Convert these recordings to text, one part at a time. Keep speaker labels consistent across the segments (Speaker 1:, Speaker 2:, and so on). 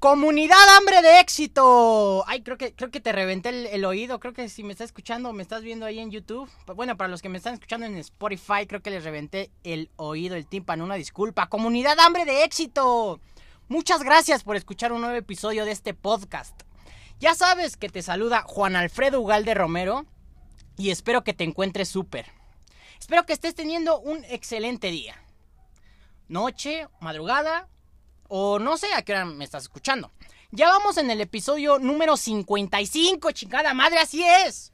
Speaker 1: Comunidad Hambre de Éxito. Ay, creo que, creo que te reventé el, oído. Creo que si me estás escuchando, me estás viendo ahí en YouTube. Bueno, para los que me están escuchando en Spotify, creo que les reventé el oído, el tímpano. Una disculpa. Comunidad Hambre de Éxito. Muchas gracias por escuchar un nuevo episodio de este podcast. Ya sabes que te saluda Juan Alfredo Ugalde Romero y espero que te encuentres súper. Espero que estés teniendo un excelente día. Noche, madrugada o no sé a qué hora me estás escuchando. Ya vamos en el episodio número 55, chingada madre, así es.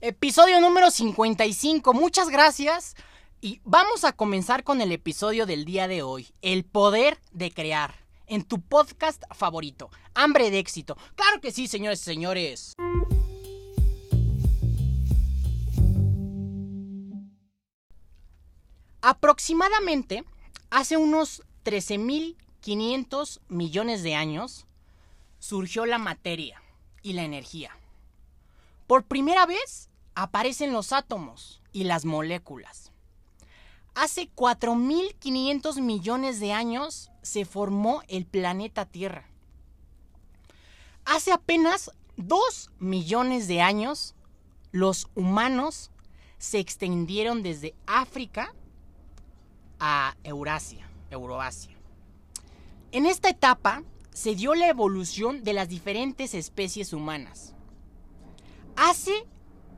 Speaker 1: Episodio número 55, muchas gracias. Y vamos a comenzar con el episodio del día de hoy, el poder de crear, en tu podcast favorito, Hambre de éxito. Claro que sí, señores y señores. Aproximadamente hace unos 13.500 millones de años surgió la materia y la energía. Por primera vez aparecen los átomos y las moléculas. Hace 4.500 millones de años se formó el planeta Tierra. Hace apenas 2 millones de años los humanos se extendieron desde África a Eurasia. Euroasia. En esta etapa se dio la evolución de las diferentes especies humanas. Hace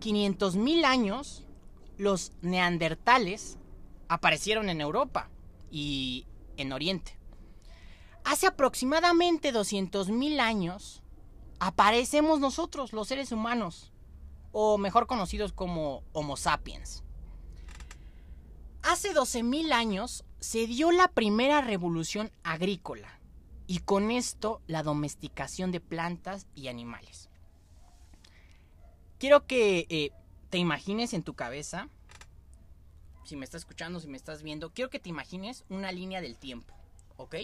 Speaker 1: 500.000 años, los neandertales aparecieron en Europa y en Oriente. Hace aproximadamente 200.000 años, aparecemos nosotros, los seres humanos, o mejor conocidos como Homo sapiens. Hace 12.000 años se dio la primera revolución agrícola y con esto la domesticación de plantas y animales. Quiero que eh, te imagines en tu cabeza, si me estás escuchando, si me estás viendo, quiero que te imagines una línea del tiempo, ¿ok?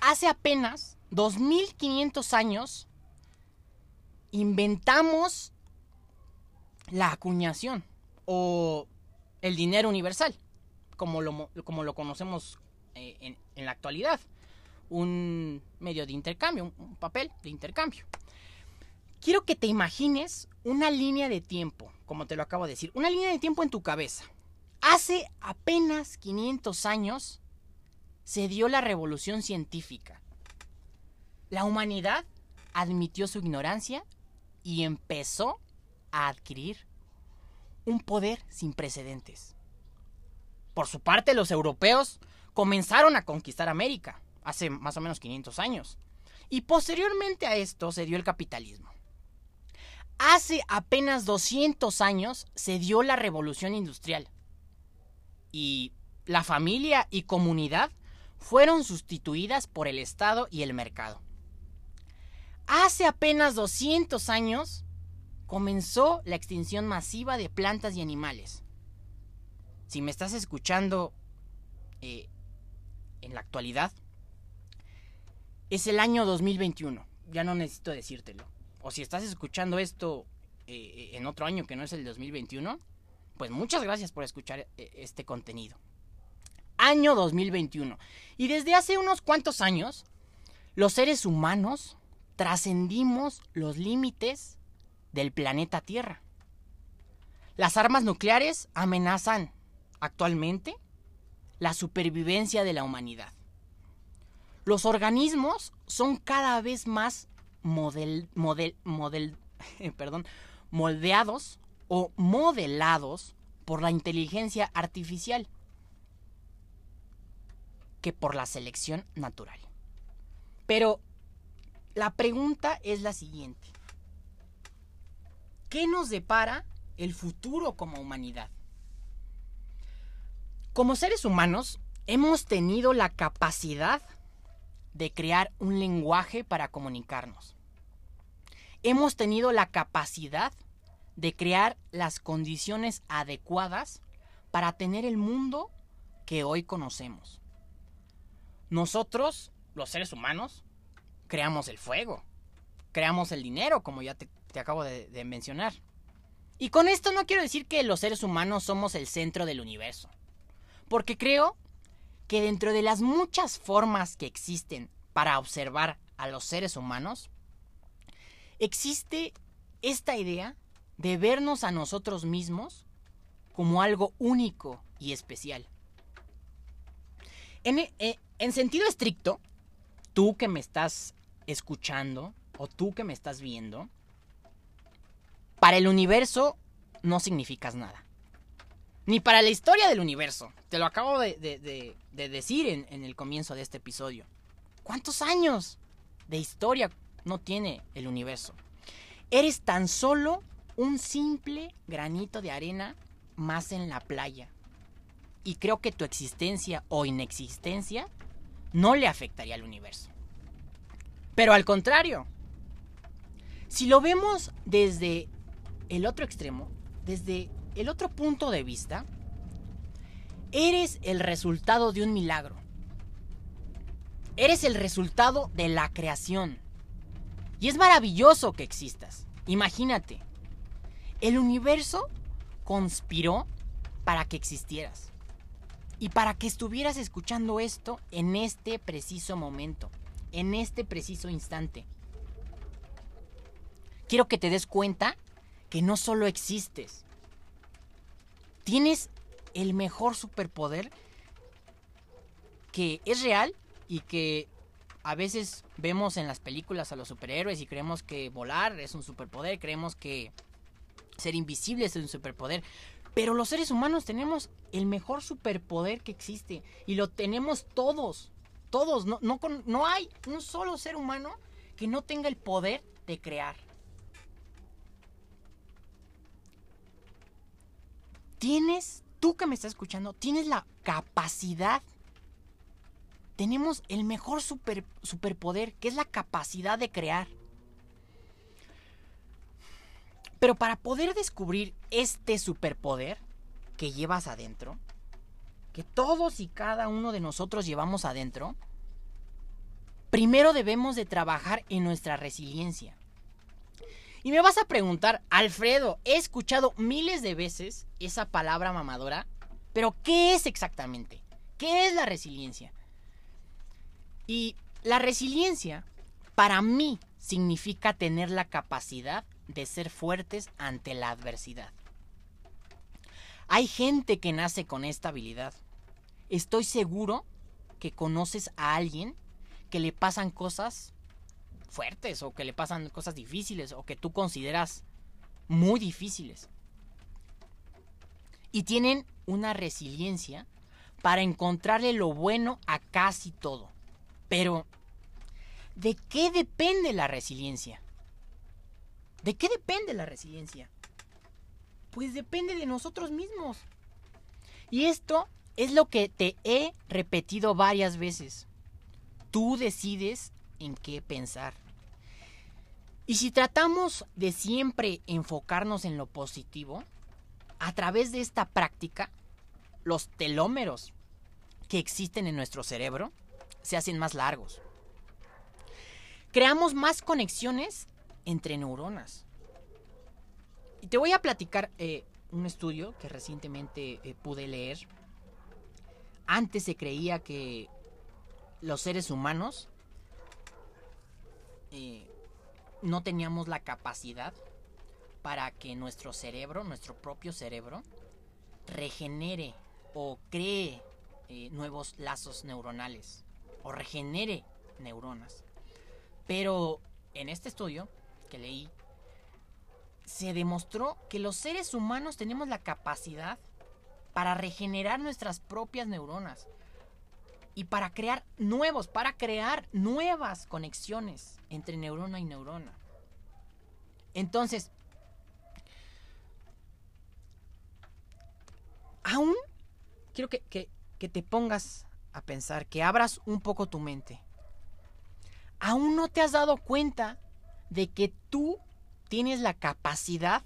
Speaker 1: Hace apenas 2500 años inventamos la acuñación o el dinero universal, como lo, como lo conocemos eh, en, la actualidad. Un medio de intercambio, un, papel de intercambio. Quiero que te imagines una línea de tiempo, como te lo acabo de decir, una línea de tiempo en tu cabeza. Hace apenas 500 años se dio la revolución científica. La humanidad admitió su ignorancia y empezó a adquirir un poder sin precedentes. Por su parte, los europeos comenzaron a conquistar América hace más o menos 500 años. Y posteriormente a esto se dio el capitalismo. Hace apenas 200 años se dio la revolución industrial. Y la familia y comunidad fueron sustituidas por el Estado y el mercado. Hace apenas 200 años comenzó la extinción masiva de plantas y animales. Si me estás escuchando eh, en la actualidad, es el año 2021. Ya no necesito decírtelo. O si estás escuchando esto eh, en otro año que no es el 2021, pues muchas gracias por escuchar eh, este contenido. Año 2021. Y desde hace unos cuantos años, los seres humanos trascendimos los límites del planeta Tierra. Las armas nucleares amenazan actualmente la supervivencia de la humanidad. Los organismos son cada vez más model, model, model, perdón, moldeados o modelados por la inteligencia artificial que por la selección natural. Pero la pregunta es la siguiente. ¿Qué nos depara el futuro como humanidad? Como seres humanos, hemos tenido la capacidad de crear un lenguaje para comunicarnos. Hemos tenido la capacidad de crear las condiciones adecuadas para tener el mundo que hoy conocemos. Nosotros, los seres humanos, creamos el fuego, creamos el dinero, como ya te te acabo de, mencionar. Y con esto no quiero decir que los seres humanos somos el centro del universo. Porque creo que dentro de las muchas formas que existen para observar a los seres humanos, existe esta idea de vernos a nosotros mismos como algo único y especial. En, eh, en, sentido estricto, tú que me estás escuchando o tú que me estás viendo, para el universo no significas nada. Ni para la historia del universo. Te lo acabo de, decir en, el comienzo de este episodio. ¿Cuántos años de historia no tiene el universo? Eres tan solo un simple granito de arena más en la playa. Y creo que tu existencia o inexistencia no le afectaría al universo. Pero al contrario, si lo vemos desde el otro extremo, desde el otro punto de vista, eres el resultado de un milagro. Eres el resultado de la creación. Y es maravilloso que existas. Imagínate, el universo conspiró para que existieras. Y para que estuvieras escuchando esto en este preciso momento, en este preciso instante. Quiero que te des cuenta que no solo existes. Tienes el mejor superpoder que es real y que a veces vemos en las películas a los superhéroes y creemos que volar es un superpoder, creemos que ser invisible es un superpoder. Pero los seres humanos tenemos el mejor superpoder que existe. Y lo tenemos todos. Todos. No, no, no hay un solo ser humano que no tenga el poder de crear. Tienes, tú que me estás escuchando, tienes la capacidad. Tenemos el mejor super, superpoder, que es la capacidad de crear. Pero para poder descubrir este superpoder que llevas adentro, que todos y cada uno de nosotros llevamos adentro, primero debemos de trabajar en nuestra resiliencia. Y me vas a preguntar, Alfredo, he escuchado miles de veces esa palabra mamadora, pero ¿qué es exactamente? ¿Qué es la resiliencia? Y la resiliencia, para mí, significa tener la capacidad de ser fuertes ante la adversidad. Hay gente que nace con esta habilidad. Estoy seguro que conoces a alguien que le pasan cosas fuertes o que le pasan cosas difíciles o que tú consideras muy difíciles. Y tienen una resiliencia para encontrarle lo bueno a casi todo. Pero, ¿de qué depende la resiliencia? ¿De qué depende la resiliencia? Pues depende de nosotros mismos. Y esto es lo que te he repetido varias veces. Tú decides en qué pensar. Y si tratamos de siempre enfocarnos en lo positivo, a través de esta práctica, los telómeros que existen en nuestro cerebro se hacen más largos. Creamos más conexiones entre neuronas. Y te voy a platicar eh, un estudio que recientemente eh, pude leer. Antes se creía que los seres humanos eh, no teníamos la capacidad para que nuestro cerebro, nuestro propio cerebro, regenere o cree nuevos lazos neuronales o regenere neuronas. Pero en este estudio que leí, se demostró que los seres humanos tenemos la capacidad para regenerar nuestras propias neuronas y para crear nuevos, para crear nuevas conexiones entre neurona y neurona. Entonces, aún quiero que, que te pongas a pensar, que abras un poco tu mente. Aún no te has dado cuenta de que tú tienes la capacidad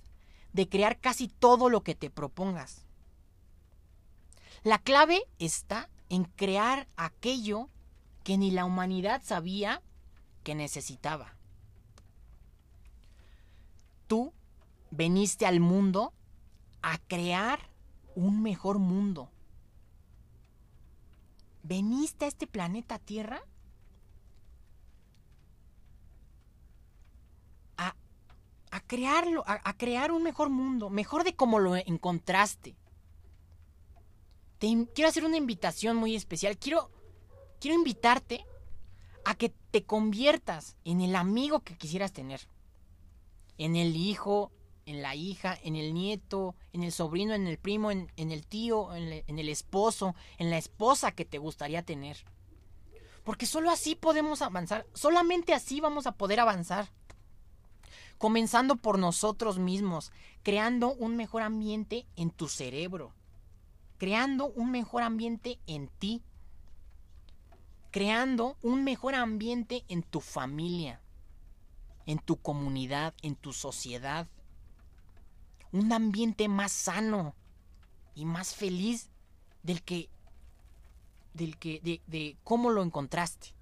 Speaker 1: de crear casi todo lo que te propongas. La clave está en crear aquello que ni la humanidad sabía que necesitaba. Tú veniste al mundo a crear un mejor mundo. veniste a este planeta Tierra a, a crearlo, a, a, crear un mejor mundo, mejor de como lo encontraste. Quiero hacer una invitación muy especial. Quiero, quiero invitarte a que te conviertas en el amigo que quisieras tener. En el hijo, en la hija, en el nieto, en el sobrino, en el primo, en, el tío, en, en el esposo, en la esposa que te gustaría tener. Porque solo así podemos avanzar, solamente así vamos a poder avanzar. Comenzando por nosotros mismos, creando un mejor ambiente en tu cerebro, creando un mejor ambiente en ti, creando un mejor ambiente en tu familia, en tu comunidad, en tu sociedad un ambiente más sano y más feliz del que del que de, de cómo lo encontraste.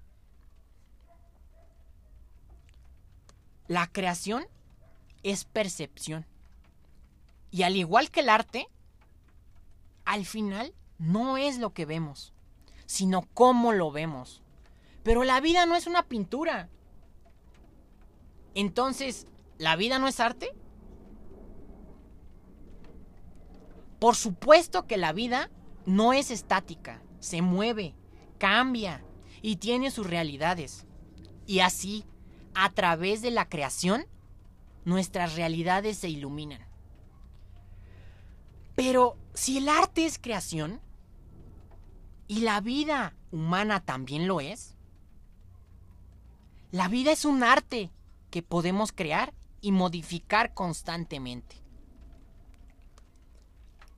Speaker 1: La creación es percepción. Y al igual que el arte, al final no es lo que vemos, sino cómo lo vemos. Pero la vida no es una pintura. Entonces, ¿la vida no es arte? Por supuesto que la vida no es estática, se mueve, cambia y tiene sus realidades. Y así, a través de la creación, nuestras realidades se iluminan. Pero si el arte es creación, y la vida humana también lo es, la vida es un arte que podemos crear y modificar constantemente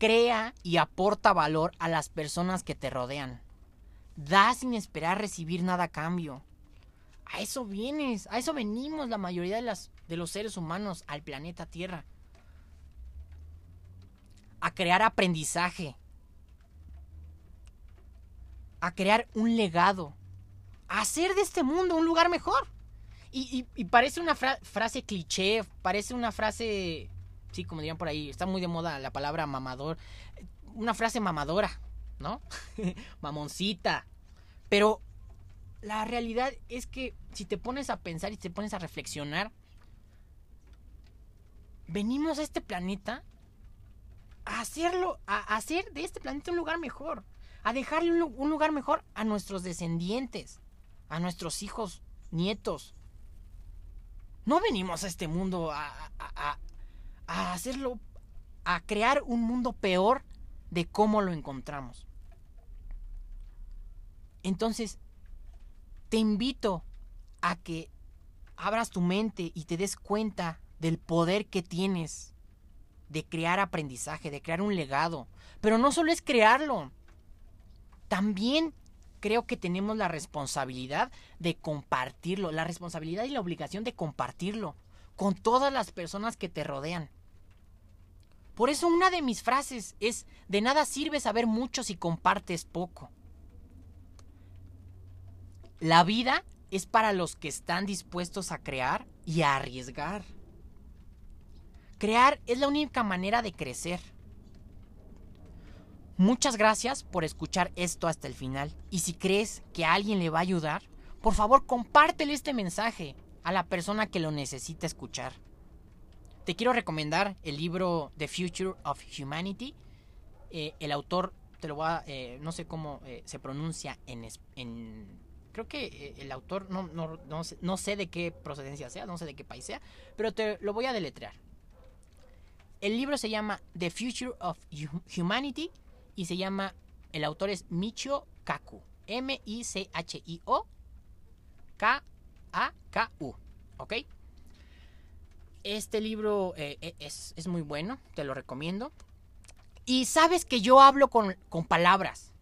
Speaker 1: crea y aporta valor a las personas que te rodean. Da sin esperar recibir nada a cambio. A eso vienes, a eso venimos la mayoría de, de los seres humanos al planeta Tierra. A crear aprendizaje. A crear un legado. A hacer de este mundo un lugar mejor. Y, parece una frase cliché, parece una frase sí, como dirían por ahí, está muy de moda la palabra mamador. Una frase mamadora, ¿no? Mamoncita. Pero la realidad es que si te pones a pensar y te pones a reflexionar, venimos a este planeta a hacerlo, a hacer de este planeta un lugar mejor, a dejarle un, lugar mejor a nuestros descendientes, a nuestros hijos, nietos. No venimos a este mundo a, a hacerlo, a crear un mundo peor de cómo lo encontramos. Entonces, te invito a que abras tu mente y te des cuenta del poder que tienes de crear aprendizaje, de crear un legado. Pero no solo es crearlo, también creo que tenemos la responsabilidad de compartirlo, la responsabilidad y la obligación de compartirlo con todas las personas que te rodean. Por eso una de mis frases es, de nada sirve saber mucho si compartes poco. La vida es para los que están dispuestos a crear y a arriesgar. Crear es la única manera de crecer. Muchas gracias por escuchar esto hasta el final. Y si crees que alguien le va a ayudar, por favor compártele este mensaje a la persona que lo necesita escuchar. Te quiero recomendar el libro The Future of Humanity. Eh, el autor, te lo voy a, eh, no sé cómo eh, se pronuncia en, creo que el autor, no, no, no, sé, no, sé, de qué procedencia sea, no sé de qué país sea, pero te lo voy a deletrear. El libro se llama The Future of Humanity y se llama, el autor es Michio Kaku. M-I-C-H-I-O K-A-K-U. ¿Ok? Este libro eh, eh, es, muy bueno, te lo recomiendo. Y sabes que yo hablo con, con palabras,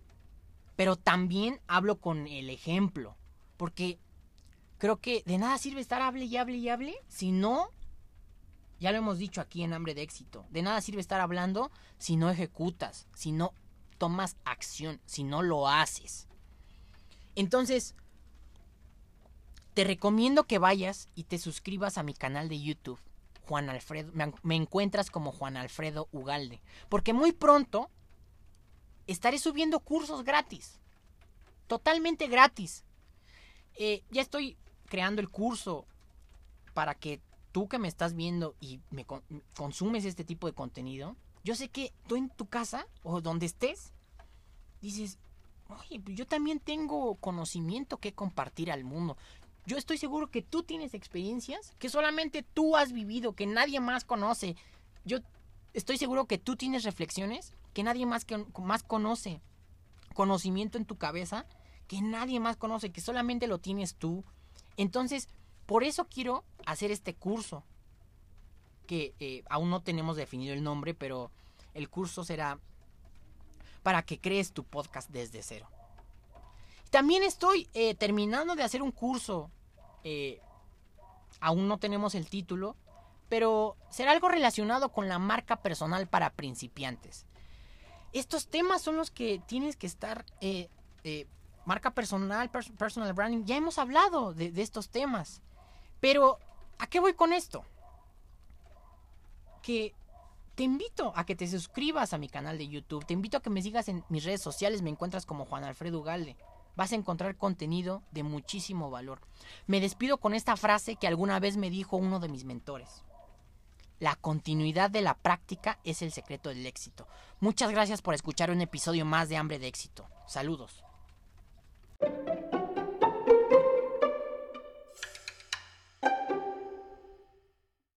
Speaker 1: pero también hablo con el ejemplo. Porque creo que de nada sirve estar hable y hable y hable si no, ya lo hemos dicho aquí en Hambre de Éxito, de nada sirve estar hablando si no ejecutas, si no tomas acción, si no lo haces. Entonces, te recomiendo que vayas y te suscribas a mi canal de YouTube. Juan Alfredo, me, encuentras como Juan Alfredo Ugalde. Porque muy pronto estaré subiendo cursos gratis. totalmente gratis. Eh, ya estoy creando el curso para que tú que me estás viendo y me consumes este tipo de contenido, yo sé que tú en tu casa o donde estés, dices, oye, pues yo también tengo conocimiento que compartir al mundo. Yo estoy seguro que tú tienes experiencias que solamente tú has vivido, que nadie más conoce. Yo estoy seguro que tú tienes reflexiones que nadie más, que, más conoce. Conocimiento en tu cabeza que nadie más conoce, que solamente lo tienes tú. Entonces, por eso quiero hacer este curso, que eh, aún no tenemos definido el nombre, pero el curso será para que crees tu podcast desde cero. También estoy eh, terminando de hacer un curso, eh, aún no tenemos el título, pero será algo relacionado con la marca personal para principiantes. Estos temas son los que tienes que estar marca personal, personal branding, ya hemos hablado de, estos temas. Pero, ¿a qué voy con esto? Que te invito a que te suscribas a mi canal de YouTube, te invito a que me sigas en mis redes sociales, me encuentras como Juan Alfredo Ugalde. Vas a encontrar contenido de muchísimo valor. Me despido con esta frase que alguna vez me dijo uno de mis mentores. La continuidad de la práctica es el secreto del éxito. Muchas gracias por escuchar un episodio más de Hambre de Éxito. Saludos.